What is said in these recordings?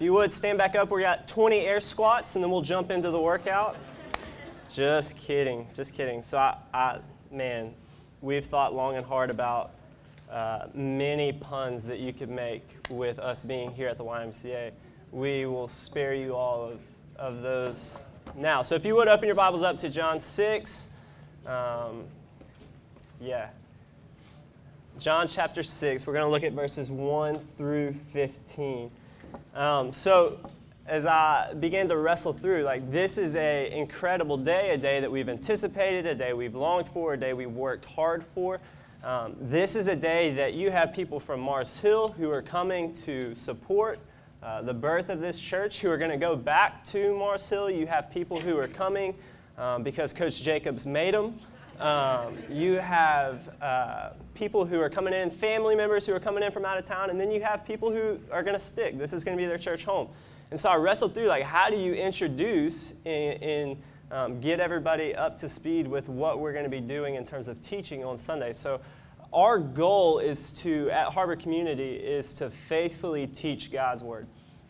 If you would, stand back up. We got 20 air squats, and then we'll jump into the workout. Just kidding, just kidding. So, I, I man, we've thought long and hard about uh, many puns that you could make with us being here at the YMCA. We will spare you all of, of those now. So, if you would open your Bibles up to John 6. Um, yeah. John chapter 6, we're going to look at verses 1 through 15. Um, so, as I began to wrestle through, like this is an incredible day, a day that we've anticipated, a day we've longed for, a day we've worked hard for. Um, this is a day that you have people from Mars Hill who are coming to support uh, the birth of this church, who are going to go back to Mars Hill. You have people who are coming um, because Coach Jacobs made them. Um, you have uh, people who are coming in, family members who are coming in from out of town, and then you have people who are going to stick. This is going to be their church home. And so I wrestled through like, how do you introduce and, um, get everybody up to speed with what we're going to be doing in terms of teaching on Sunday? So our goal is to, at Harbor Community, is to faithfully teach God's Word.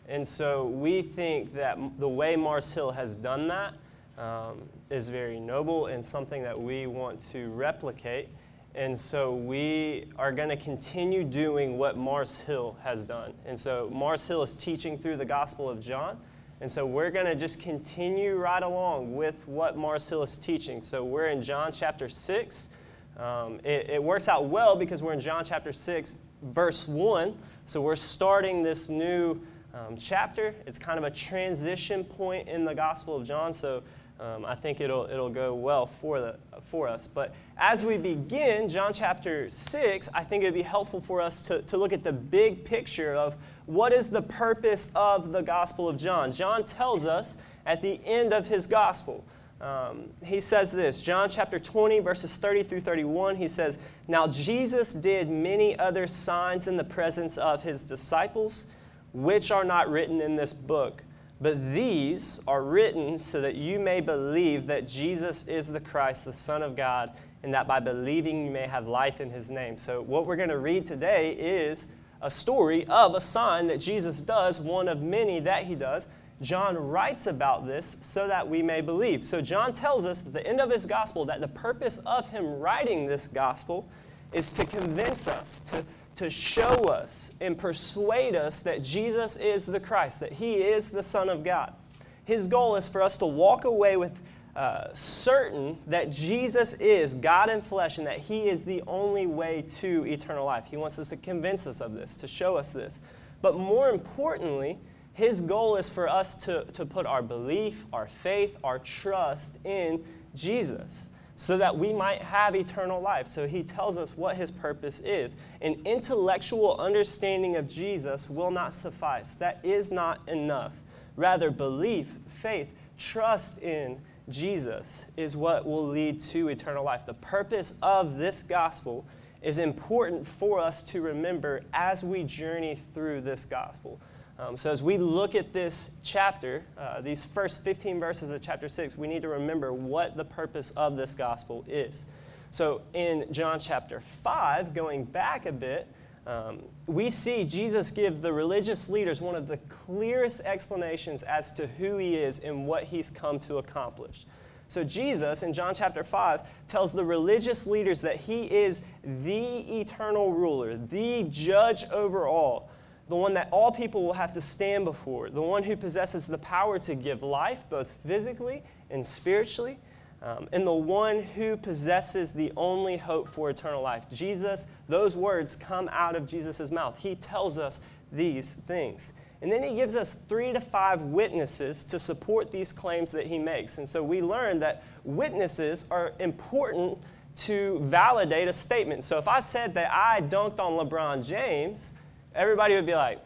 And so we think that the way Mars Hill has done that um, is very noble and something that we want to replicate. And so we are going to continue doing what Mars Hill has done. And so Mars Hill is teaching through the Gospel of John. And so we're going to just continue right along with what Mars Hill is teaching. So we're in John chapter 6. Um, it, it works out well because we're in John chapter 6, verse 1. So we're starting this new um, chapter. It's kind of a transition point in the Gospel of John. So um, I think it'll, it'll go well for, the, for us. But as we begin John chapter 6, I think it'd be helpful for us to, to look at the big picture of what is the purpose of the Gospel of John. John tells us at the end of his Gospel, um, he says this John chapter 20, verses 30 through 31. He says, Now Jesus did many other signs in the presence of his disciples, which are not written in this book. But these are written so that you may believe that Jesus is the Christ, the Son of God, and that by believing you may have life in his name. So, what we're going to read today is a story of a sign that Jesus does, one of many that he does. John writes about this so that we may believe. So, John tells us at the end of his gospel that the purpose of him writing this gospel is to convince us, to to show us and persuade us that Jesus is the Christ, that He is the Son of God. His goal is for us to walk away with uh, certain that Jesus is God in flesh and that He is the only way to eternal life. He wants us to convince us of this, to show us this. But more importantly, His goal is for us to, to put our belief, our faith, our trust in Jesus so that we might have eternal life. So he tells us what his purpose is. An intellectual understanding of Jesus will not suffice. That is not enough. Rather, belief, faith, trust in Jesus is what will lead to eternal life. The purpose of this gospel is important for us to remember as we journey through this gospel. Um, so, as we look at this chapter, uh, these first 15 verses of chapter 6, we need to remember what the purpose of this gospel is. So, in John chapter 5, going back a bit, um, we see Jesus give the religious leaders one of the clearest explanations as to who he is and what he's come to accomplish. So, Jesus in John chapter 5 tells the religious leaders that he is the eternal ruler, the judge over all the one that all people will have to stand before, the one who possesses the power to give life, both physically and spiritually, um, and the one who possesses the only hope for eternal life. Jesus, those words come out of Jesus' mouth. He tells us these things. And then he gives us three to five witnesses to support these claims that he makes. And so we learn that witnesses are important to validate a statement. So if I said that I dunked on LeBron James, everybody would be like,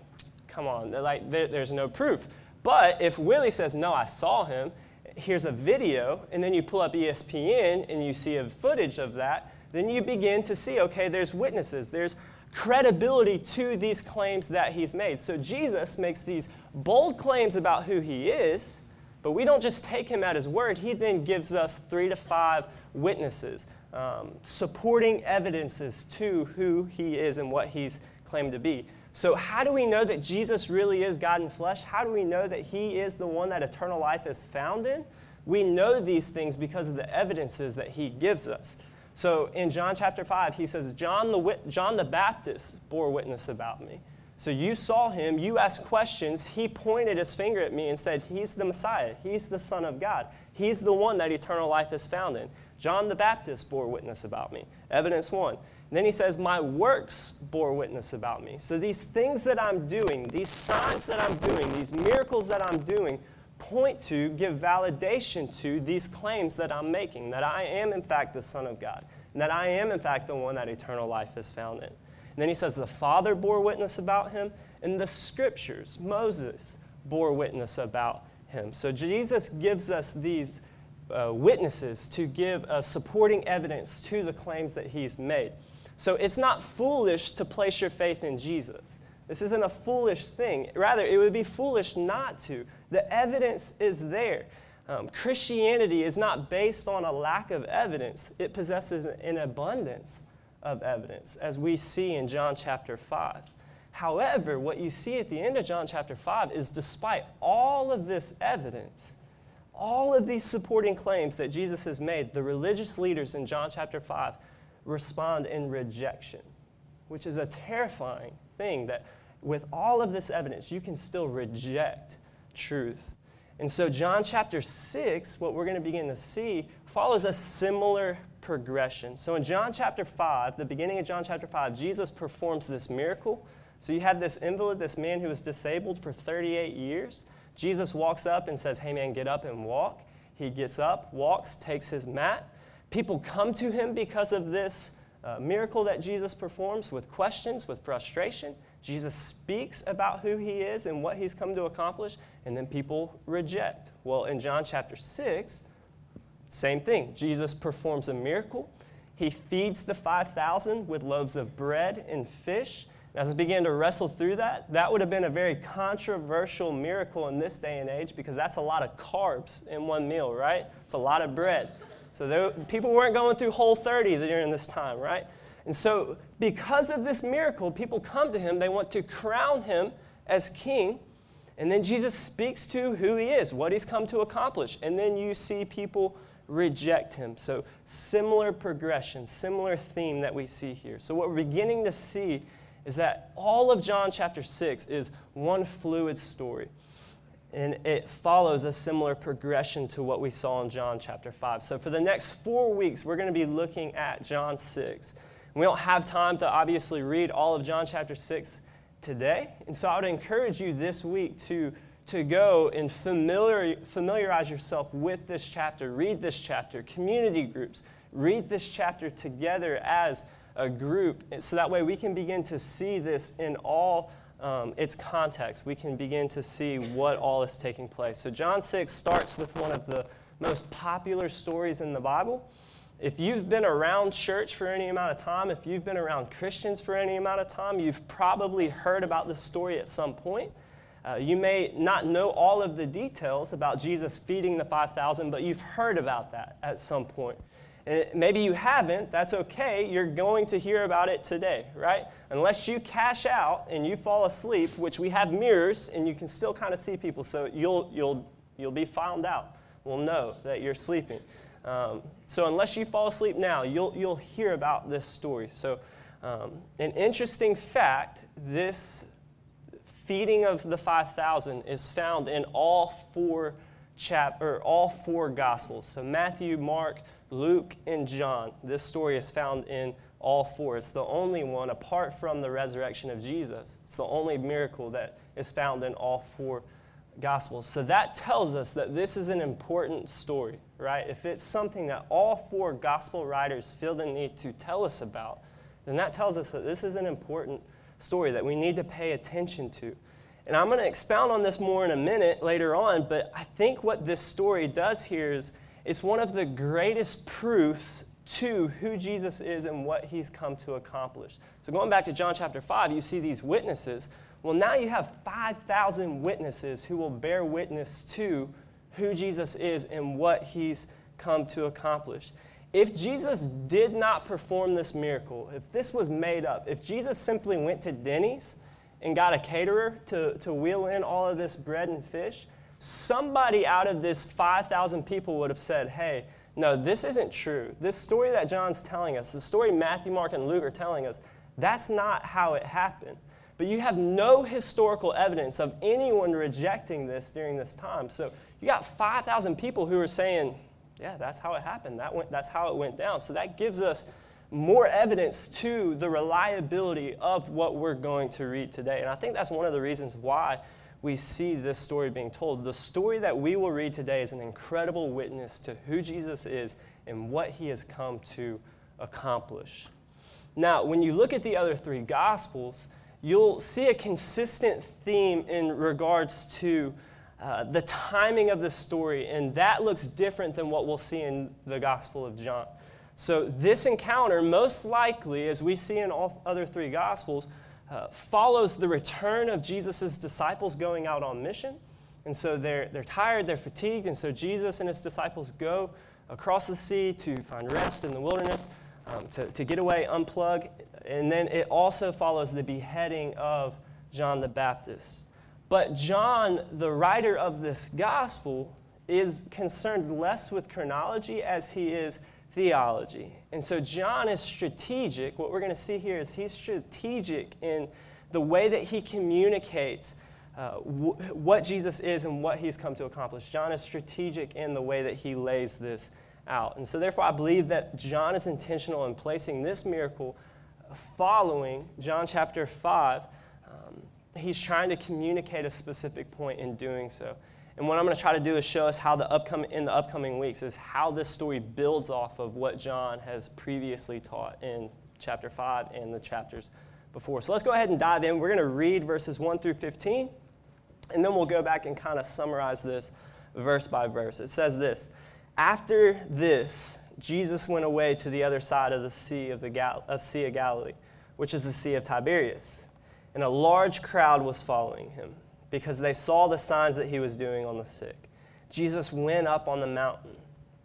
come on, like, there's no proof. But if Willie says, no, I saw him, here's a video, and then you pull up ESPN and you see a footage of that, then you begin to see, okay, there's witnesses, there's credibility to these claims that he's made. So Jesus makes these bold claims about who he is, but we don't just take him at his word. He then gives us three to five witnesses, um, supporting evidences to who he is and what he's claim to be. So, how do we know that Jesus really is God in flesh? How do we know that He is the one that eternal life is found in? We know these things because of the evidences that He gives us. So, in John chapter 5, He says, John the, John the Baptist bore witness about me. So, you saw him, you asked questions, he pointed his finger at me and said, He's the Messiah, He's the Son of God, He's the one that eternal life is found in. John the Baptist bore witness about me. Evidence one. And then he says, My works bore witness about me. So these things that I'm doing, these signs that I'm doing, these miracles that I'm doing, point to, give validation to these claims that I'm making that I am, in fact, the Son of God, and that I am, in fact, the one that eternal life is found in. And then he says, The Father bore witness about him, and the Scriptures, Moses, bore witness about him. So Jesus gives us these uh, witnesses to give supporting evidence to the claims that he's made. So it's not foolish to place your faith in Jesus. This isn't a foolish thing. Rather, it would be foolish not to. The evidence is there. Um, Christianity is not based on a lack of evidence, it possesses an abundance of evidence, as we see in John chapter 5. However, what you see at the end of John chapter 5 is despite all of this evidence, all of these supporting claims that Jesus has made, the religious leaders in John chapter 5 respond in rejection, which is a terrifying thing that with all of this evidence, you can still reject truth. And so, John chapter 6, what we're going to begin to see, follows a similar progression. So, in John chapter 5, the beginning of John chapter 5, Jesus performs this miracle. So, you have this invalid, this man who was disabled for 38 years. Jesus walks up and says, Hey, man, get up and walk. He gets up, walks, takes his mat, People come to him because of this uh, miracle that Jesus performs with questions, with frustration. Jesus speaks about who he is and what he's come to accomplish, and then people reject. Well, in John chapter 6, same thing. Jesus performs a miracle. He feeds the 5,000 with loaves of bread and fish. As I began to wrestle through that, that would have been a very controversial miracle in this day and age because that's a lot of carbs in one meal, right? It's a lot of bread. So there, people weren't going through whole 30 during this time, right? And so, because of this miracle, people come to him. They want to crown him as king. And then Jesus speaks to who he is, what he's come to accomplish. And then you see people reject him. So, similar progression, similar theme that we see here. So, what we're beginning to see is that all of John chapter 6 is one fluid story and it follows a similar progression to what we saw in John chapter 5. So, for the next four weeks, we're going to be looking at John 6. We don't have time to obviously read all of John chapter 6 today, and so I would encourage you this week to, to go and familiar, familiarize yourself with this chapter, read this chapter, community groups, read this chapter together as a group, so that way we can begin to see this in all um, its context, we can begin to see what all is taking place. So, John 6 starts with one of the most popular stories in the Bible. If you've been around church for any amount of time, if you've been around Christians for any amount of time, you've probably heard about this story at some point. Uh, you may not know all of the details about Jesus feeding the 5,000, but you've heard about that at some point. And maybe you haven't, that's okay. You're going to hear about it today, right? Unless you cash out and you fall asleep, which we have mirrors and you can still kind of see people, so you'll, you'll, you'll be found out. We'll know that you're sleeping. Um, so unless you fall asleep now, you'll, you'll hear about this story. So, um, an interesting fact this feeding of the 5,000 is found in all four chap or all four gospels. So Matthew, Mark, Luke, and John. This story is found in all four. It's the only one, apart from the resurrection of Jesus, it's the only miracle that is found in all four Gospels. So that tells us that this is an important story, right? If it's something that all four Gospel writers feel the need to tell us about, then that tells us that this is an important story that we need to pay attention to. And I'm going to expound on this more in a minute later on, but I think what this story does here is it's one of the greatest proofs to who Jesus is and what he's come to accomplish. So, going back to John chapter 5, you see these witnesses. Well, now you have 5,000 witnesses who will bear witness to who Jesus is and what he's come to accomplish. If Jesus did not perform this miracle, if this was made up, if Jesus simply went to Denny's and got a caterer to, to wheel in all of this bread and fish, somebody out of this 5,000 people would have said, hey, no, this isn't true. This story that John's telling us, the story Matthew, Mark, and Luke are telling us, that's not how it happened. But you have no historical evidence of anyone rejecting this during this time. So you got 5,000 people who are saying, yeah, that's how it happened. That went, that's how it went down. So that gives us more evidence to the reliability of what we're going to read today. And I think that's one of the reasons why we see this story being told. The story that we will read today is an incredible witness to who Jesus is and what he has come to accomplish. Now, when you look at the other three Gospels, you'll see a consistent theme in regards to uh, the timing of the story, and that looks different than what we'll see in the Gospel of John. So, this encounter, most likely, as we see in all other three Gospels, uh, follows the return of Jesus' disciples going out on mission. And so they're, they're tired, they're fatigued, and so Jesus and his disciples go across the sea to find rest in the wilderness, um, to, to get away, unplug. And then it also follows the beheading of John the Baptist. But John, the writer of this gospel, is concerned less with chronology as he is theology. And so John is strategic. What we're going to see here is he's strategic in the way that he communicates uh, what Jesus is and what he's come to accomplish. John is strategic in the way that he lays this out. And so, therefore, I believe that John is intentional in placing this miracle following John chapter 5. Um, he's trying to communicate a specific point in doing so. And what I'm going to try to do is show us how the upcoming, in the upcoming weeks is how this story builds off of what John has previously taught in chapter 5 and the chapters before. So let's go ahead and dive in. We're going to read verses 1 through 15, and then we'll go back and kind of summarize this verse by verse. It says this After this, Jesus went away to the other side of the Sea of, the Gal- of Sea of Galilee, which is the Sea of Tiberias, and a large crowd was following him because they saw the signs that he was doing on the sick. Jesus went up on the mountain,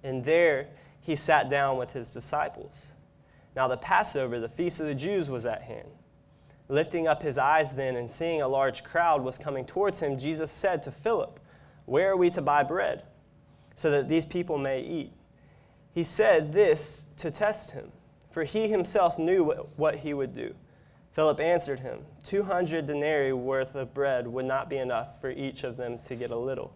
and there he sat down with his disciples. Now, the Passover, the feast of the Jews, was at hand. Lifting up his eyes then and seeing a large crowd was coming towards him, Jesus said to Philip, Where are we to buy bread so that these people may eat? He said this to test him, for he himself knew what he would do. Philip answered him, 200 denarii worth of bread would not be enough for each of them to get a little.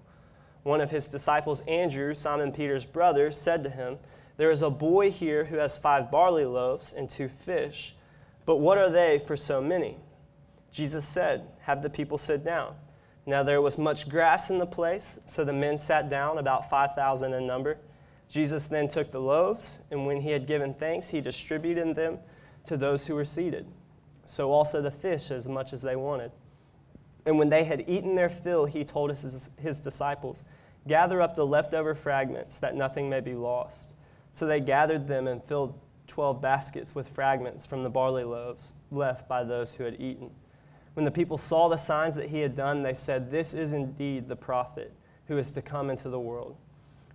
One of his disciples, Andrew, Simon Peter's brother, said to him, There is a boy here who has five barley loaves and two fish, but what are they for so many? Jesus said, Have the people sit down. Now there was much grass in the place, so the men sat down, about 5,000 in number. Jesus then took the loaves, and when he had given thanks, he distributed them to those who were seated so also the fish as much as they wanted. And when they had eaten their fill, he told his, his disciples, Gather up the leftover fragments, that nothing may be lost. So they gathered them and filled twelve baskets with fragments from the barley loaves left by those who had eaten. When the people saw the signs that he had done, they said, This is indeed the prophet who is to come into the world.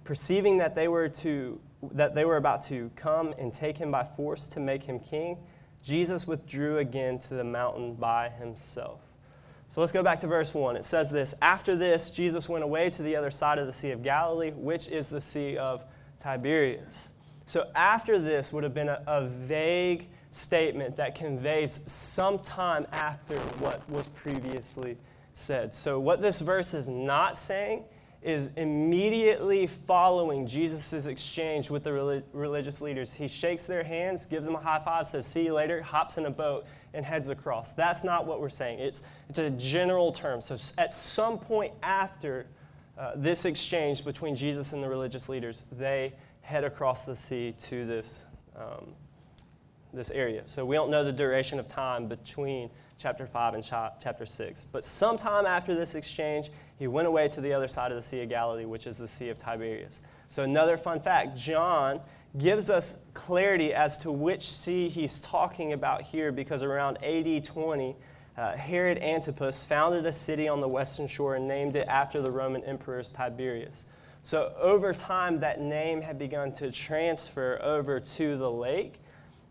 Perceiving that they were, to, that they were about to come and take him by force to make him king, Jesus withdrew again to the mountain by himself. So let's go back to verse 1. It says this After this, Jesus went away to the other side of the Sea of Galilee, which is the Sea of Tiberias. So after this would have been a, a vague statement that conveys some time after what was previously said. So what this verse is not saying is immediately following Jesus' exchange with the relig- religious leaders. He shakes their hands, gives them a high five, says, See you later, hops in a boat, and heads across. That's not what we're saying. It's, it's a general term. So at some point after uh, this exchange between Jesus and the religious leaders, they head across the sea to this, um, this area. So we don't know the duration of time between chapter 5 and chapter 6. But sometime after this exchange, he went away to the other side of the Sea of Galilee, which is the Sea of Tiberias. So, another fun fact John gives us clarity as to which sea he's talking about here because around AD 20, uh, Herod Antipas founded a city on the western shore and named it after the Roman emperor's Tiberius. So, over time, that name had begun to transfer over to the lake.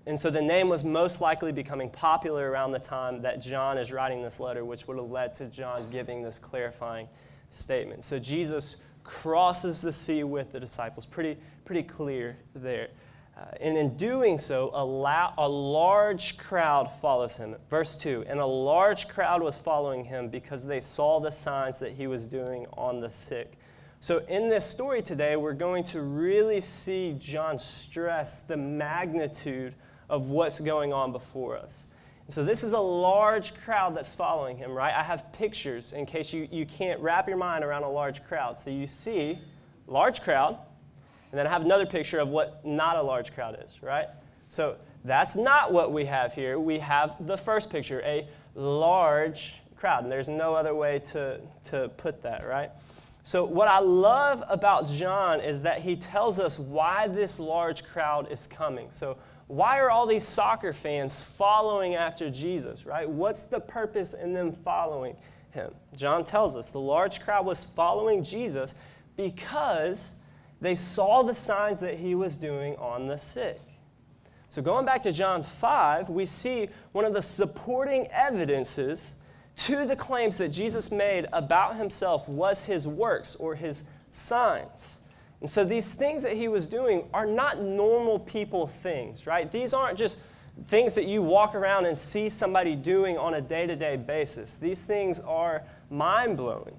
And so the name was most likely becoming popular around the time that John is writing this letter, which would have led to John giving this clarifying statement. So Jesus crosses the sea with the disciples. Pretty, pretty clear there. Uh, and in doing so, a, la- a large crowd follows him. Verse 2 And a large crowd was following him because they saw the signs that he was doing on the sick. So, in this story today, we're going to really see John stress the magnitude of what's going on before us. So, this is a large crowd that's following him, right? I have pictures in case you, you can't wrap your mind around a large crowd. So, you see, large crowd, and then I have another picture of what not a large crowd is, right? So, that's not what we have here. We have the first picture, a large crowd. And there's no other way to, to put that, right? So, what I love about John is that he tells us why this large crowd is coming. So, why are all these soccer fans following after Jesus, right? What's the purpose in them following him? John tells us the large crowd was following Jesus because they saw the signs that he was doing on the sick. So, going back to John 5, we see one of the supporting evidences to the claims that Jesus made about himself was his works or his signs. And so these things that he was doing are not normal people things, right? These aren't just things that you walk around and see somebody doing on a day to day basis. These things are mind blowing.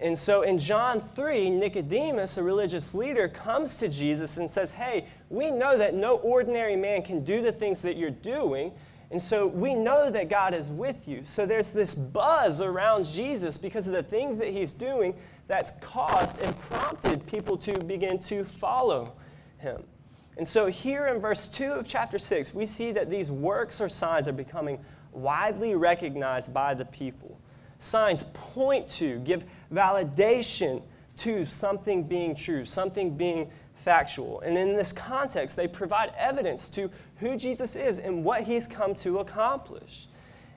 And so in John 3, Nicodemus, a religious leader, comes to Jesus and says, Hey, we know that no ordinary man can do the things that you're doing. And so we know that God is with you. So there's this buzz around Jesus because of the things that he's doing that's caused and prompted people to begin to follow him. And so here in verse 2 of chapter 6, we see that these works or signs are becoming widely recognized by the people. Signs point to, give validation to something being true, something being factual. And in this context, they provide evidence to who Jesus is and what he's come to accomplish.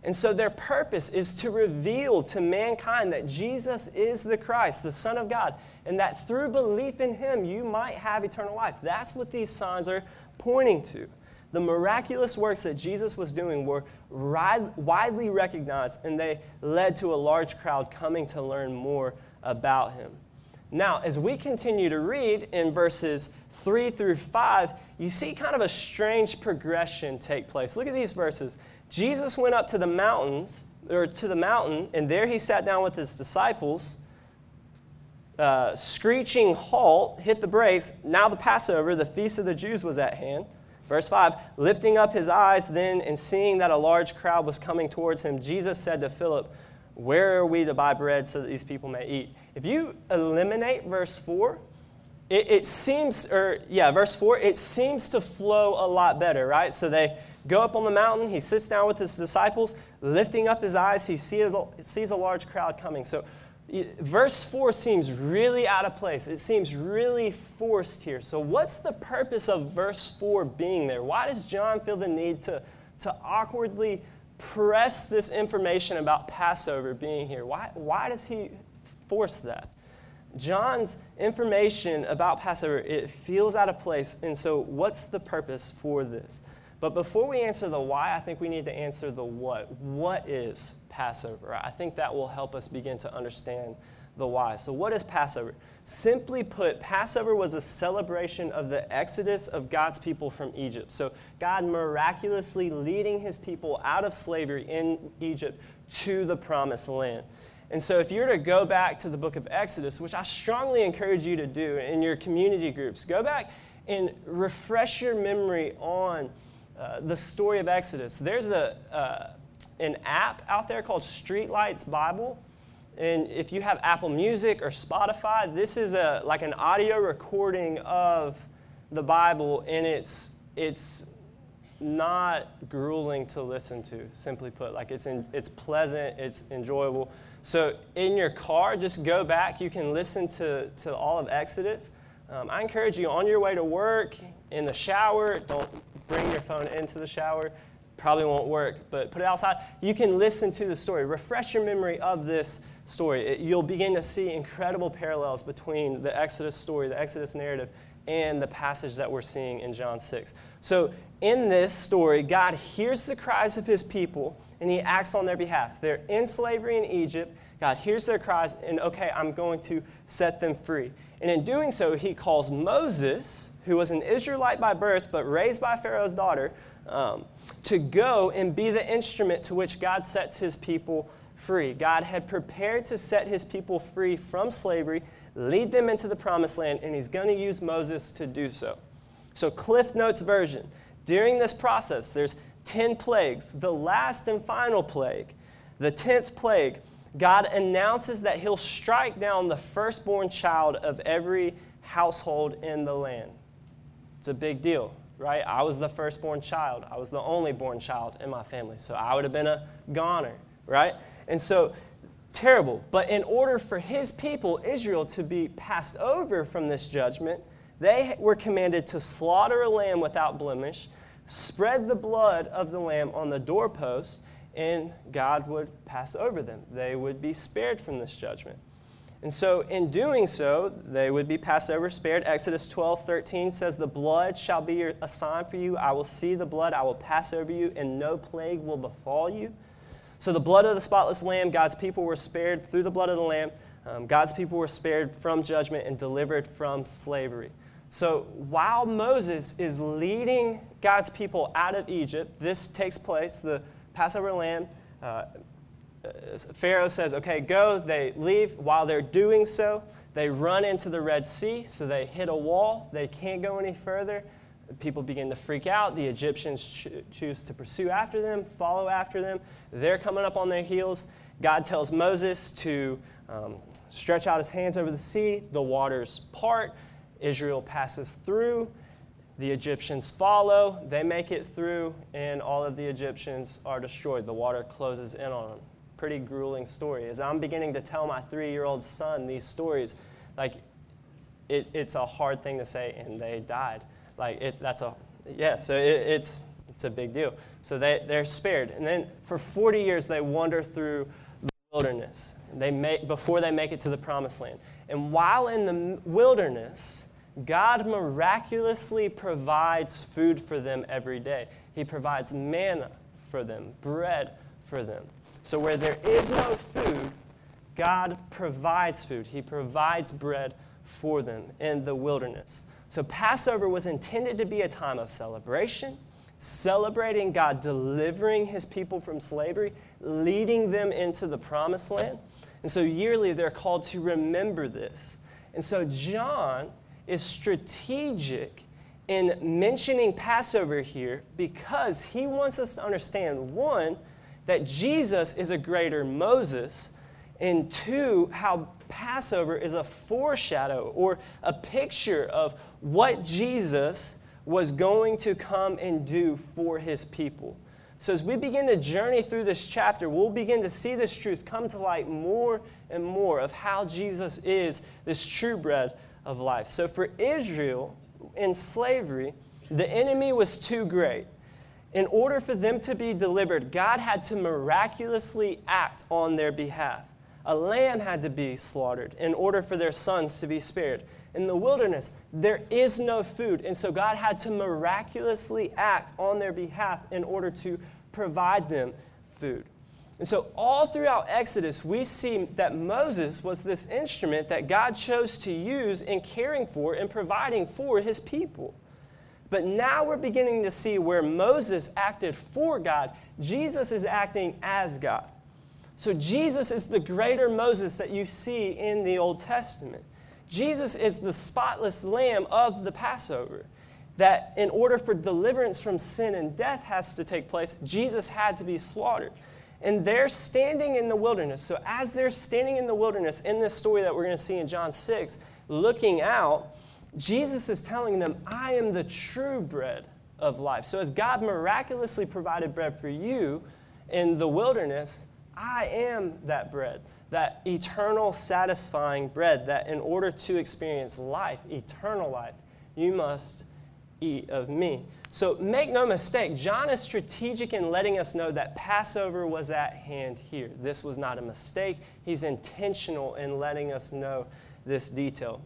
And so their purpose is to reveal to mankind that Jesus is the Christ, the Son of God, and that through belief in him, you might have eternal life. That's what these signs are pointing to. The miraculous works that Jesus was doing were widely recognized, and they led to a large crowd coming to learn more about him. Now, as we continue to read in verses 3 through 5, you see kind of a strange progression take place. Look at these verses. Jesus went up to the mountains, or to the mountain, and there he sat down with his disciples. Uh, screeching halt, hit the brakes. Now the Passover, the feast of the Jews, was at hand. Verse 5 Lifting up his eyes then and seeing that a large crowd was coming towards him, Jesus said to Philip, Where are we to buy bread so that these people may eat? If you eliminate verse 4, it, it, seems, or yeah, verse 4, it seems to flow a lot better, right? So they go up on the mountain, he sits down with his disciples, lifting up his eyes, he sees, sees a large crowd coming. So verse 4 seems really out of place. It seems really forced here. So, what's the purpose of verse 4 being there? Why does John feel the need to, to awkwardly press this information about Passover being here? Why, why does he force that. John's information about Passover, it feels out of place. And so, what's the purpose for this? But before we answer the why, I think we need to answer the what. What is Passover? I think that will help us begin to understand the why. So, what is Passover? Simply put, Passover was a celebration of the exodus of God's people from Egypt. So, God miraculously leading his people out of slavery in Egypt to the promised land. And so, if you're to go back to the book of Exodus, which I strongly encourage you to do in your community groups, go back and refresh your memory on uh, the story of Exodus. There's a, uh, an app out there called Streetlights Bible. And if you have Apple Music or Spotify, this is a, like an audio recording of the Bible, and it's, it's not grueling to listen to, simply put. Like it's, in, it's pleasant, it's enjoyable. So in your car, just go back. You can listen to, to all of Exodus. Um, I encourage you on your way to work, in the shower, don't bring your phone into the shower. Probably won't work, but put it outside. You can listen to the story. Refresh your memory of this story. It, you'll begin to see incredible parallels between the Exodus story, the Exodus narrative, and the passage that we're seeing in John 6. So, in this story, God hears the cries of his people and he acts on their behalf. They're in slavery in Egypt. God hears their cries, and okay, I'm going to set them free. And in doing so, he calls Moses, who was an Israelite by birth but raised by Pharaoh's daughter, um, to go and be the instrument to which God sets his people free. God had prepared to set his people free from slavery, lead them into the promised land, and he's going to use Moses to do so. So, Cliff Notes version. During this process, there's 10 plagues. The last and final plague, the 10th plague, God announces that he'll strike down the firstborn child of every household in the land. It's a big deal, right? I was the firstborn child. I was the only born child in my family. So I would have been a goner, right? And so, terrible. But in order for his people, Israel, to be passed over from this judgment, they were commanded to slaughter a lamb without blemish, spread the blood of the lamb on the doorpost, and God would pass over them. They would be spared from this judgment. And so, in doing so, they would be passed over, spared. Exodus 12, 13 says, The blood shall be a sign for you. I will see the blood, I will pass over you, and no plague will befall you. So, the blood of the spotless lamb, God's people were spared through the blood of the lamb. Um, God's people were spared from judgment and delivered from slavery. So while Moses is leading God's people out of Egypt, this takes place, the Passover lamb. Uh, Pharaoh says, okay, go. They leave. While they're doing so, they run into the Red Sea, so they hit a wall. They can't go any further. People begin to freak out. The Egyptians cho- choose to pursue after them, follow after them. They're coming up on their heels. God tells Moses to um, stretch out his hands over the sea. The waters part. Israel passes through, the Egyptians follow, they make it through, and all of the Egyptians are destroyed. The water closes in on them. Pretty grueling story. As I'm beginning to tell my three year old son these stories, like, it, it's a hard thing to say, and they died. Like, it, that's a, yeah, so it, it's, it's a big deal. So they, they're spared. And then for 40 years, they wander through the wilderness they make, before they make it to the promised land. And while in the wilderness, God miraculously provides food for them every day. He provides manna for them, bread for them. So where there is no food, God provides food. He provides bread for them in the wilderness. So Passover was intended to be a time of celebration, celebrating God delivering his people from slavery, leading them into the promised land. And so yearly they're called to remember this. And so John is strategic in mentioning Passover here because he wants us to understand one, that Jesus is a greater Moses, and two, how Passover is a foreshadow or a picture of what Jesus was going to come and do for his people. So, as we begin to journey through this chapter, we'll begin to see this truth come to light more and more of how Jesus is this true bread of life. So, for Israel in slavery, the enemy was too great. In order for them to be delivered, God had to miraculously act on their behalf. A lamb had to be slaughtered in order for their sons to be spared. In the wilderness, there is no food, and so God had to miraculously act on their behalf in order to provide them food. And so, all throughout Exodus, we see that Moses was this instrument that God chose to use in caring for and providing for his people. But now we're beginning to see where Moses acted for God, Jesus is acting as God. So, Jesus is the greater Moses that you see in the Old Testament. Jesus is the spotless lamb of the Passover. That in order for deliverance from sin and death has to take place, Jesus had to be slaughtered. And they're standing in the wilderness. So, as they're standing in the wilderness in this story that we're going to see in John 6, looking out, Jesus is telling them, I am the true bread of life. So, as God miraculously provided bread for you in the wilderness, I am that bread, that eternal, satisfying bread, that in order to experience life, eternal life, you must eat of me. So make no mistake, John is strategic in letting us know that Passover was at hand here. This was not a mistake. He's intentional in letting us know this detail.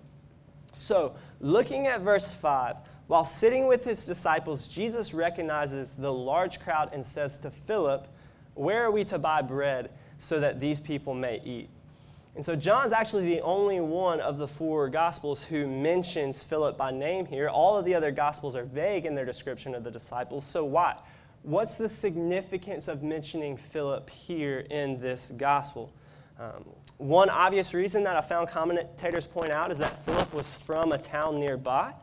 So, looking at verse 5, while sitting with his disciples, Jesus recognizes the large crowd and says to Philip, Where are we to buy bread so that these people may eat? And so John's actually the only one of the four gospels who mentions Philip by name here. All of the other gospels are vague in their description of the disciples. So why? What's the significance of mentioning Philip here in this gospel? Um, one obvious reason that I found commentators point out is that Philip was from a town nearby.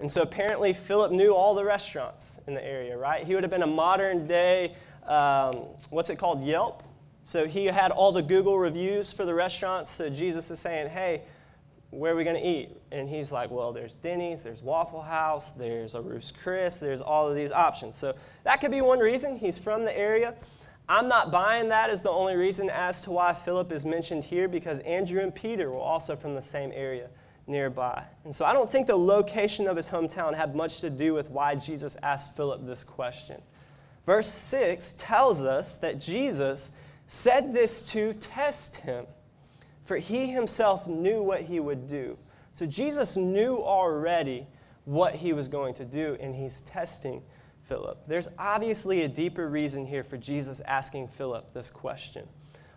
And so apparently Philip knew all the restaurants in the area, right? He would have been a modern day, um, what's it called, Yelp? So he had all the Google reviews for the restaurants. So Jesus is saying, hey, where are we going to eat? And he's like, well, there's Denny's, there's Waffle House, there's a Ruth's Chris, there's all of these options. So that could be one reason. He's from the area. I'm not buying that as the only reason as to why Philip is mentioned here because Andrew and Peter were also from the same area nearby. And so I don't think the location of his hometown had much to do with why Jesus asked Philip this question. Verse 6 tells us that Jesus said this to test him, for he himself knew what he would do. So Jesus knew already what he was going to do, and he's testing Philip. There's obviously a deeper reason here for Jesus asking Philip this question.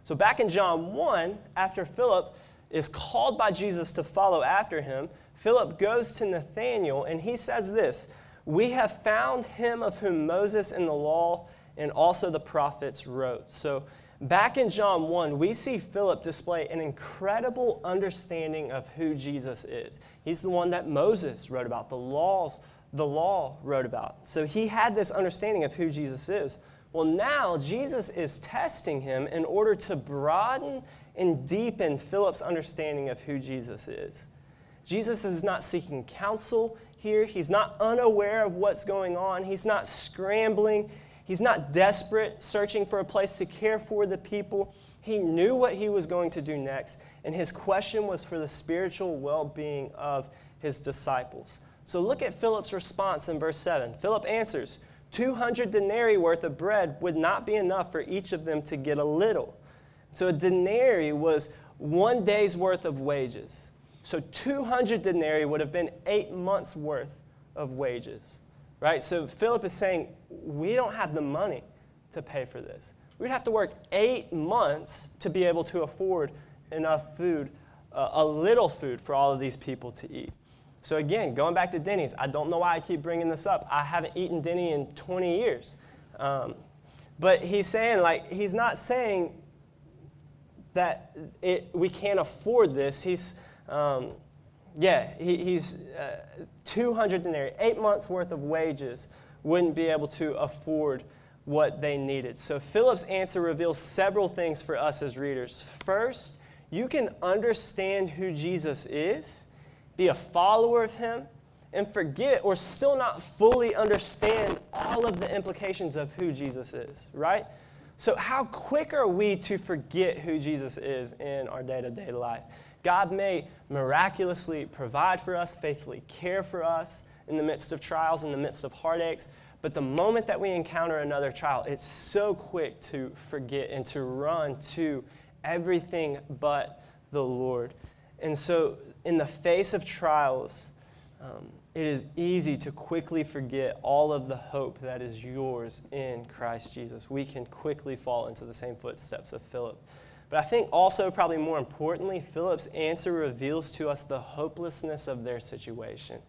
So, back in John 1, after Philip is called by Jesus to follow after him, Philip goes to Nathanael and he says this We have found him of whom Moses in the law and also the prophets wrote. So, back in John 1, we see Philip display an incredible understanding of who Jesus is. He's the one that Moses wrote about, the laws, the law wrote about. So, he had this understanding of who Jesus is. Well, now Jesus is testing him in order to broaden and deepen Philip's understanding of who Jesus is. Jesus is not seeking counsel here. He's not unaware of what's going on. He's not scrambling. He's not desperate, searching for a place to care for the people. He knew what he was going to do next, and his question was for the spiritual well being of his disciples. So look at Philip's response in verse 7. Philip answers, 200 denarii worth of bread would not be enough for each of them to get a little. So a denarii was one day's worth of wages. So 200 denarii would have been eight months' worth of wages, right? So Philip is saying, we don't have the money to pay for this. We'd have to work eight months to be able to afford enough food, uh, a little food for all of these people to eat. So again, going back to Denny's, I don't know why I keep bringing this up. I haven't eaten Denny in 20 years. Um, but he's saying, like, he's not saying that it, we can't afford this. He's, um, yeah, he, he's uh, 200 denarii, eight months worth of wages, wouldn't be able to afford what they needed. So Philip's answer reveals several things for us as readers. First, you can understand who Jesus is, be a follower of him, and forget or still not fully understand all of the implications of who Jesus is, right? So, how quick are we to forget who Jesus is in our day to day life? God may miraculously provide for us, faithfully care for us in the midst of trials, in the midst of heartaches. But the moment that we encounter another trial, it's so quick to forget and to run to everything but the Lord. And so, in the face of trials, um, it is easy to quickly forget all of the hope that is yours in Christ Jesus. We can quickly fall into the same footsteps of Philip. But I think also, probably more importantly, Philip's answer reveals to us the hopelessness of their situation.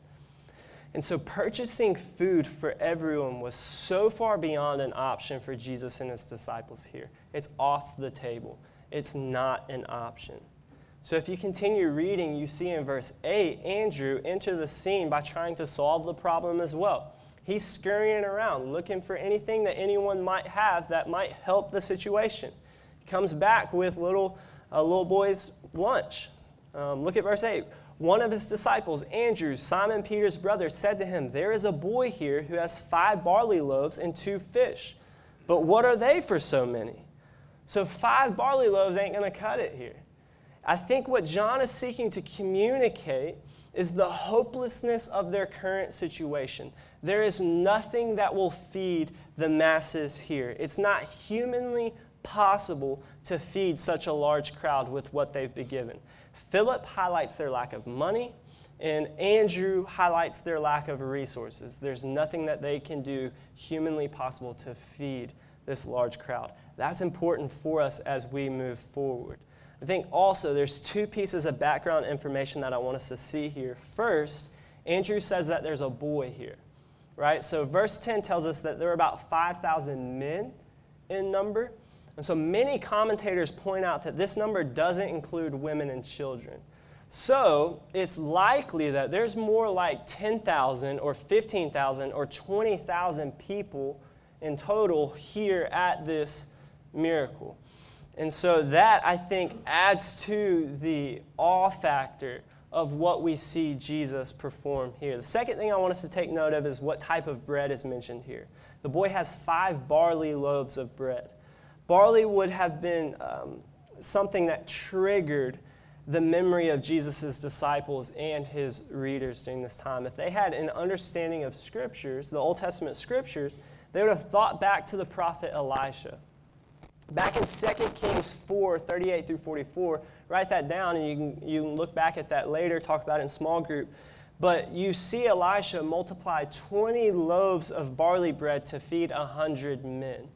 And so, purchasing food for everyone was so far beyond an option for Jesus and his disciples here. It's off the table, it's not an option. So if you continue reading, you see in verse 8, Andrew enter the scene by trying to solve the problem as well. He's scurrying around looking for anything that anyone might have that might help the situation. Comes back with little, a little boy's lunch. Um, look at verse 8. One of his disciples, Andrew, Simon Peter's brother, said to him, There is a boy here who has five barley loaves and two fish. But what are they for so many? So, five barley loaves ain't going to cut it here. I think what John is seeking to communicate is the hopelessness of their current situation. There is nothing that will feed the masses here. It's not humanly possible to feed such a large crowd with what they've been given. Philip highlights their lack of money. And Andrew highlights their lack of resources. There's nothing that they can do humanly possible to feed this large crowd. That's important for us as we move forward. I think also there's two pieces of background information that I want us to see here. First, Andrew says that there's a boy here, right? So verse 10 tells us that there are about 5,000 men in number. And so many commentators point out that this number doesn't include women and children. So it's likely that there's more like 10,000 or 15,000 or 20,000 people in total here at this miracle. And so that, I think, adds to the awe factor of what we see Jesus perform here. The second thing I want us to take note of is what type of bread is mentioned here. The boy has five barley loaves of bread. Barley would have been um, something that triggered the memory of Jesus' disciples and his readers during this time. If they had an understanding of scriptures, the Old Testament scriptures, they would have thought back to the prophet Elisha. Back in 2 Kings 4 38 through 44, write that down and you can, you can look back at that later, talk about it in small group. But you see Elisha multiply 20 loaves of barley bread to feed 100 men,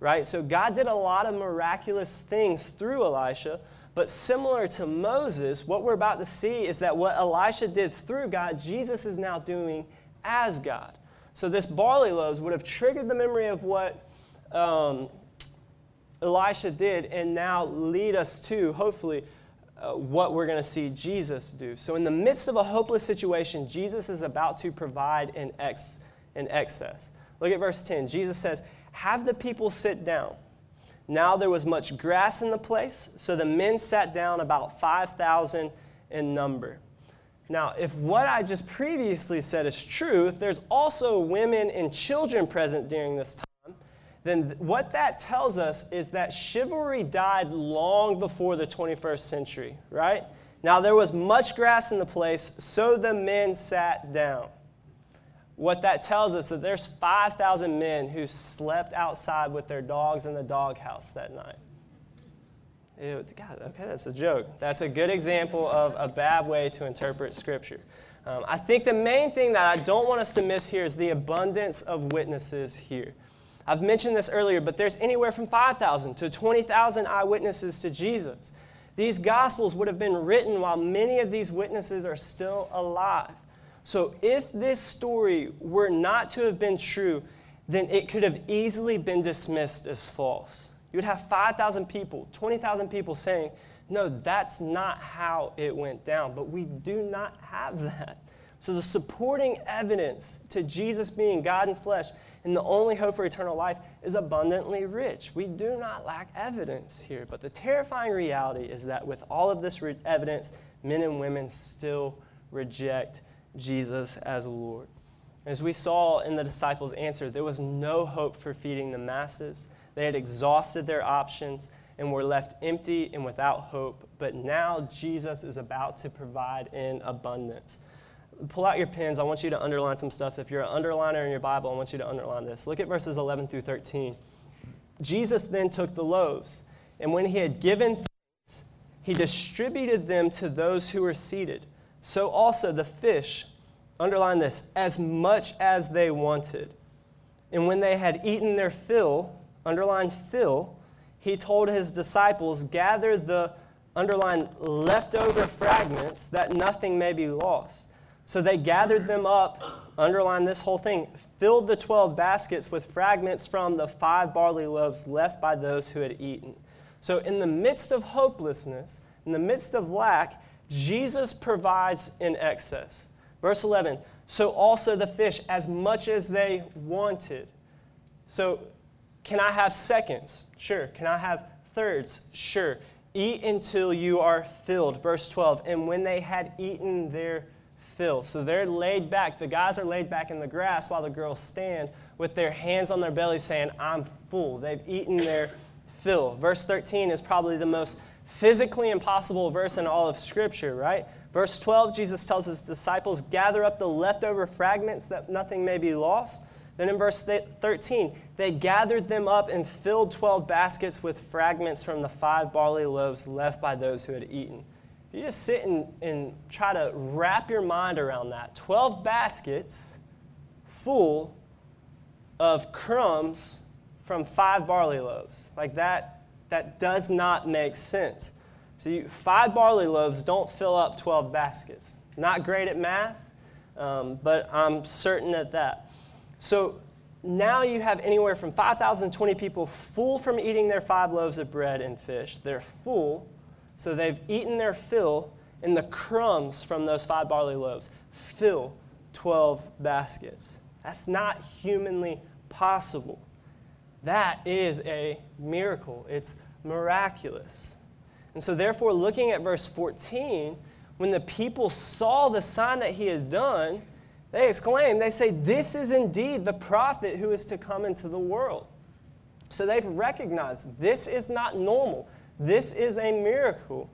right? So God did a lot of miraculous things through Elisha. But similar to Moses, what we're about to see is that what Elisha did through God, Jesus is now doing as God. So this barley loaves would have triggered the memory of what um, Elisha did and now lead us to, hopefully, uh, what we're going to see Jesus do. So, in the midst of a hopeless situation, Jesus is about to provide in, ex- in excess. Look at verse 10. Jesus says, Have the people sit down. Now there was much grass in the place, so the men sat down about 5,000 in number. Now, if what I just previously said is true, if there's also women and children present during this time, then what that tells us is that chivalry died long before the 21st century, right? Now, there was much grass in the place, so the men sat down. What that tells us is that there's 5,000 men who slept outside with their dogs in the doghouse that night. God, okay, that's a joke. That's a good example of a bad way to interpret Scripture. Um, I think the main thing that I don't want us to miss here is the abundance of witnesses here. I've mentioned this earlier, but there's anywhere from 5,000 to 20,000 eyewitnesses to Jesus. These Gospels would have been written while many of these witnesses are still alive. So if this story were not to have been true, then it could have easily been dismissed as false. You would have 5,000 people, 20,000 people saying, no, that's not how it went down. But we do not have that. So the supporting evidence to Jesus being God in flesh and the only hope for eternal life is abundantly rich. We do not lack evidence here, but the terrifying reality is that with all of this re- evidence, men and women still reject Jesus as Lord. As we saw in the disciples' answer, there was no hope for feeding the masses. They had exhausted their options and were left empty and without hope. But now Jesus is about to provide in abundance pull out your pens. I want you to underline some stuff. If you're an underliner in your Bible, I want you to underline this. Look at verses 11 through 13. Jesus then took the loaves, and when he had given thanks, he distributed them to those who were seated. So also the fish, underline this, as much as they wanted. And when they had eaten their fill, underline fill, he told his disciples, Gather the, underline leftover fragments, that nothing may be lost. So they gathered them up, underline this whole thing, filled the 12 baskets with fragments from the five barley loaves left by those who had eaten. So, in the midst of hopelessness, in the midst of lack, Jesus provides in excess. Verse 11, so also the fish, as much as they wanted. So, can I have seconds? Sure. Can I have thirds? Sure. Eat until you are filled. Verse 12, and when they had eaten their fill. So they're laid back. The guys are laid back in the grass while the girls stand with their hands on their belly saying, I'm full. They've eaten their fill. Verse 13 is probably the most physically impossible verse in all of Scripture, right? Verse 12, Jesus tells his disciples, gather up the leftover fragments that nothing may be lost. Then in verse 13, they gathered them up and filled 12 baskets with fragments from the five barley loaves left by those who had eaten. you just sit and, and try to wrap your mind around that. 12 baskets full of crumbs from five barley loaves. Like that, that does not make sense. So five barley loaves don't fill up 12 baskets. Not great at math, um, but I'm certain at that. So now you have anywhere from 5,000 to 20 people full from eating their five loaves of bread and fish. They're full, so they've eaten their fill, and the crumbs from those five barley loaves fill 12 baskets. That's not humanly possible. That is a miracle. It's miraculous. And so, therefore, looking at verse 14, when the people saw the sign that he had done, they exclaim, they say, This is indeed the prophet who is to come into the world. So they've recognized this is not normal. This is a miracle.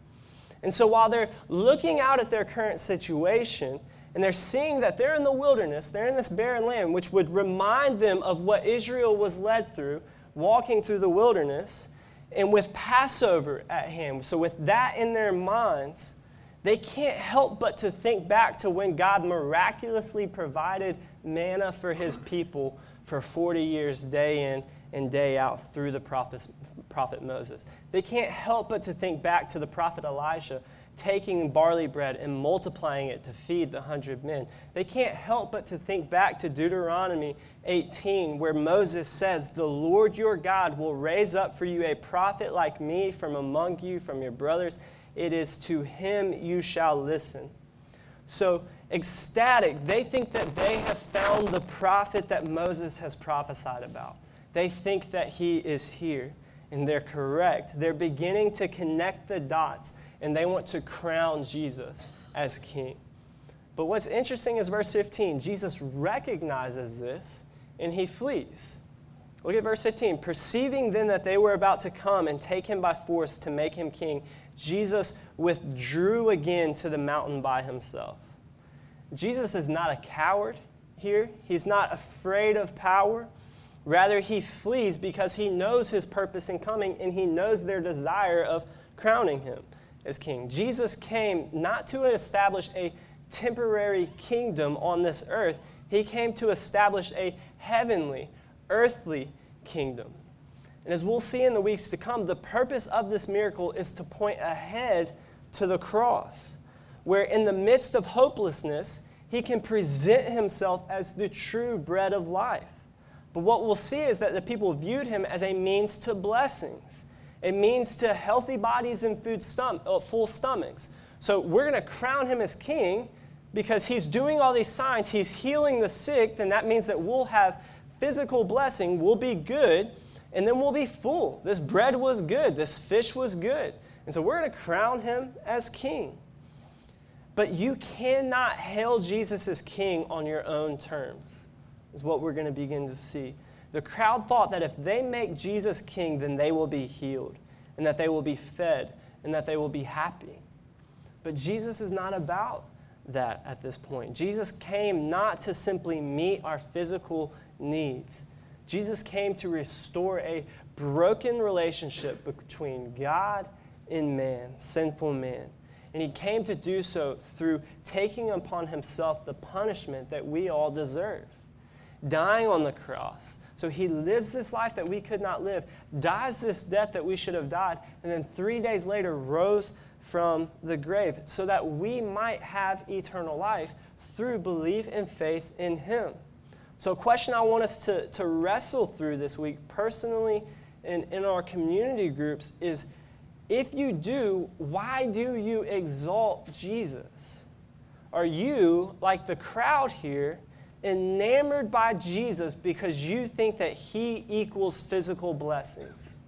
And so while they're looking out at their current situation and they're seeing that they're in the wilderness, they're in this barren land, which would remind them of what Israel was led through, walking through the wilderness, and with Passover at hand. So, with that in their minds, they can't help but to think back to when God miraculously provided manna for his people for 40 years, day in and day out, through the prophet, prophet Moses. They can't help but to think back to the prophet Elijah taking barley bread and multiplying it to feed the hundred men. They can't help but to think back to Deuteronomy 18, where Moses says, The Lord your God will raise up for you a prophet like me from among you, from your brothers it is to him you shall listen. So, ecstatic, they think that they have found the prophet that Moses has prophesied about. They think that he is here, and they're correct. They're beginning to connect the dots, and they want to crown Jesus as king. But what's interesting is verse 15. Jesus recognizes this, and he flees. Look at verse 15. Perceiving then that they were about to come and take him by force to make him king, Jesus withdrew again to the mountain by himself. Jesus is not a coward here, he's not afraid of power. Rather, he flees because he knows his purpose in coming and he knows their desire of crowning him as king. Jesus came not to establish a temporary kingdom on this earth, he came to establish a heavenly, earthly kingdom. And as we'll see in the weeks to come, the purpose of this miracle is to point ahead to the cross, where in the midst of hopelessness, he can present himself as the true bread of life. But what we'll see is that the people viewed him as a means to blessings, a means to healthy bodies and food stom- uh, full stomachs. So we're going to crown him as king because he's doing all these signs, he's healing the sick, then that means that we'll have physical blessing, we'll be good and then we'll be full. This bread was good, this fish was good. And so we're going to crown him as king. But you cannot hail Jesus as king on your own terms, is what we're going to begin to see. The crowd thought that if they make Jesus king, then they will be healed, and that they will be fed, and that they will be happy. But Jesus is not about that at this point. Jesus came not to simply meet our physical needs. Jesus came to restore a broken relationship between God and man, sinful man. And he came to do so through taking upon himself the punishment that we all deserve, dying on the cross. So he lives this life that we could not live, dies this death that we should have died, and then three days later rose from the grave so that we might have eternal life through belief and faith in him. So, a question I want us to, to wrestle through this week, personally and in our community groups, is if you do, why do you exalt Jesus? Are you, like the crowd here, enamored by Jesus because you think that he equals physical blessings?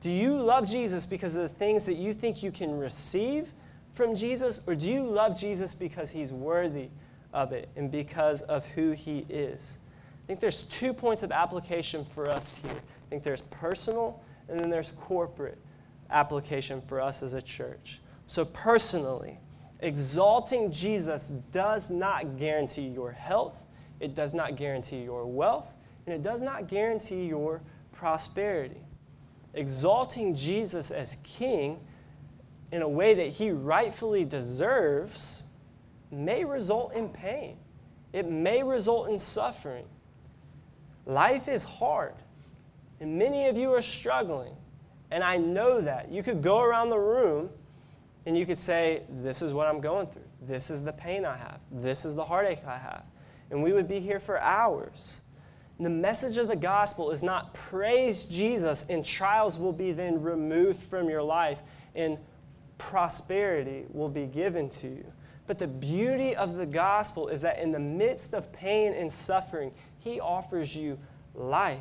Do you love Jesus because of the things that you think you can receive from Jesus, or do you love Jesus because he's worthy of it and because of who he is. I think there's two points of application for us here. I think there's personal and then there's corporate application for us as a church. So, personally, exalting Jesus does not guarantee your health, it does not guarantee your wealth, and it does not guarantee your prosperity. Exalting Jesus as king in a way that he rightfully deserves may result in pain. It may result in suffering. Life is hard, and many of you are struggling. And I know that. You could go around the room and you could say, This is what I'm going through. This is the pain I have. This is the heartache I have. And we would be here for hours. And the message of the gospel is not praise Jesus and trials will be then removed from your life and prosperity will be given to you. But the beauty of the gospel is that in the midst of pain and suffering, he offers you life.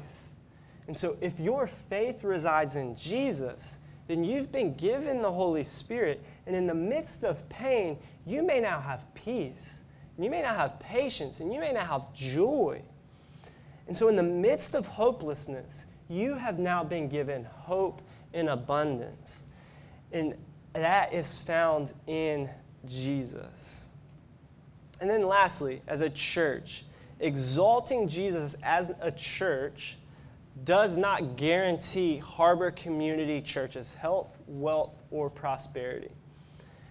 And so if your faith resides in Jesus, then you've been given the Holy Spirit. And in the midst of pain, you may now have peace. You may now have patience, and you may now have joy. And so, in the midst of hopelessness, you have now been given hope in abundance. And that is found in Jesus. And then, lastly, as a church, exalting Jesus as a church does not guarantee Harbor Community Church's health, wealth, or prosperity.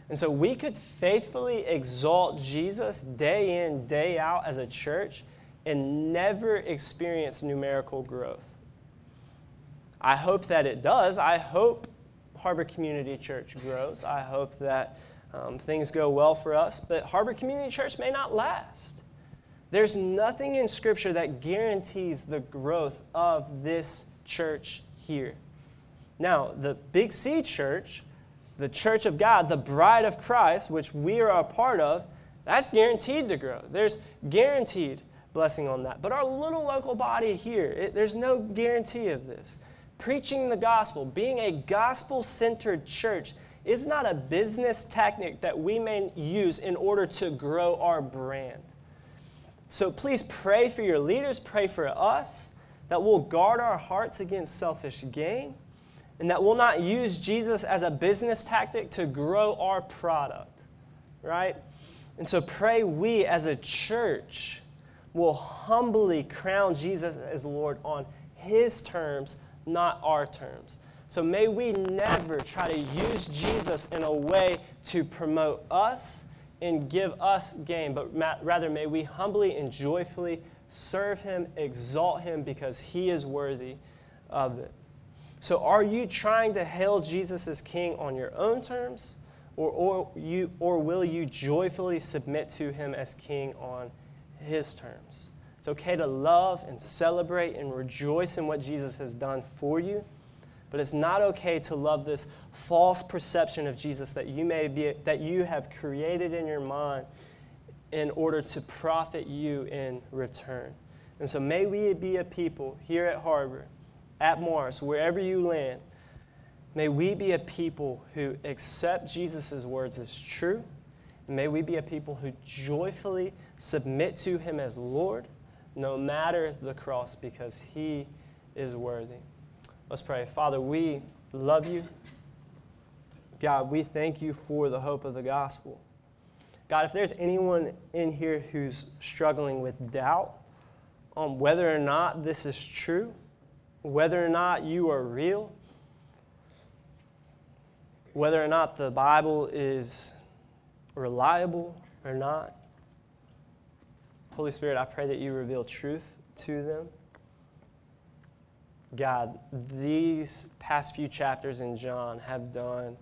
And so we could faithfully exalt Jesus day in, day out as a church and never experience numerical growth. I hope that it does. I hope Harbor Community Church grows. I hope that um, things go well for us, but Harbor Community Church may not last. There's nothing in Scripture that guarantees the growth of this church here. Now, the Big C church, the church of God, the bride of Christ, which we are a part of, that's guaranteed to grow. There's guaranteed blessing on that. But our little local body here, it, there's no guarantee of this. Preaching the gospel, being a gospel centered church, is not a business tactic that we may use in order to grow our brand. So please pray for your leaders, pray for us, that we'll guard our hearts against selfish gain, and that we'll not use Jesus as a business tactic to grow our product, right? And so pray we as a church will humbly crown Jesus as Lord on his terms, not our terms. So may we never try to use Jesus in a way to promote us and give us gain, but rather may we humbly and joyfully serve him, exalt him, because he is worthy of it. So, are you trying to hail Jesus as king on your own terms, or, or, you, or will you joyfully submit to him as king on his terms? It's okay to love and celebrate and rejoice in what Jesus has done for you. But it's not okay to love this false perception of Jesus that you may be that you have created in your mind in order to profit you in return. And so may we be a people here at Harbor, at Mars, wherever you land, may we be a people who accept Jesus' words as true. And may we be a people who joyfully submit to him as Lord, no matter the cross, because he is worthy. Let's pray. Father, we love you. God, we thank you for the hope of the gospel. God, if there's anyone in here who's struggling with doubt on whether or not this is true, whether or not you are real, whether or not the Bible is reliable or not, Holy Spirit, I pray that you reveal truth to them. God, these past few chapters in John have done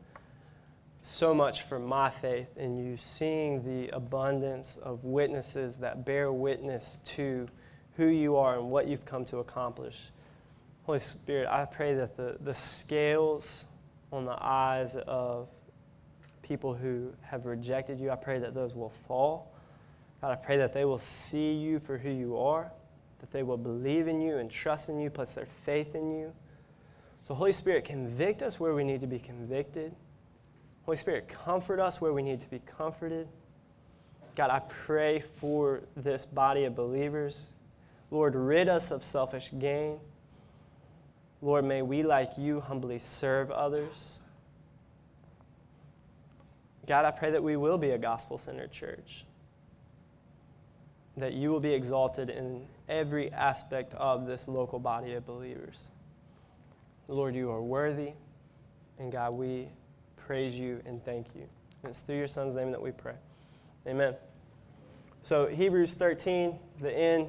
so much for my faith in you, seeing the abundance of witnesses that bear witness to who you are and what you've come to accomplish. Holy Spirit, I pray that the, the scales on the eyes of people who have rejected you, I pray that those will fall. God, I pray that they will see you for who you are that they will believe in you and trust in you, place their faith in you. So, Holy Spirit, convict us where we need to be convicted. Holy Spirit, comfort us where we need to be comforted. God, I pray for this body of believers. Lord, rid us of selfish gain. Lord, may we, like you, humbly serve others. God, I pray that we will be a gospel centered church that you will be exalted in every aspect of this local body of believers. Lord, you are worthy, and God, we praise you and thank you. And it's through your Son's name that we pray. Amen. So, Hebrews 13, the end,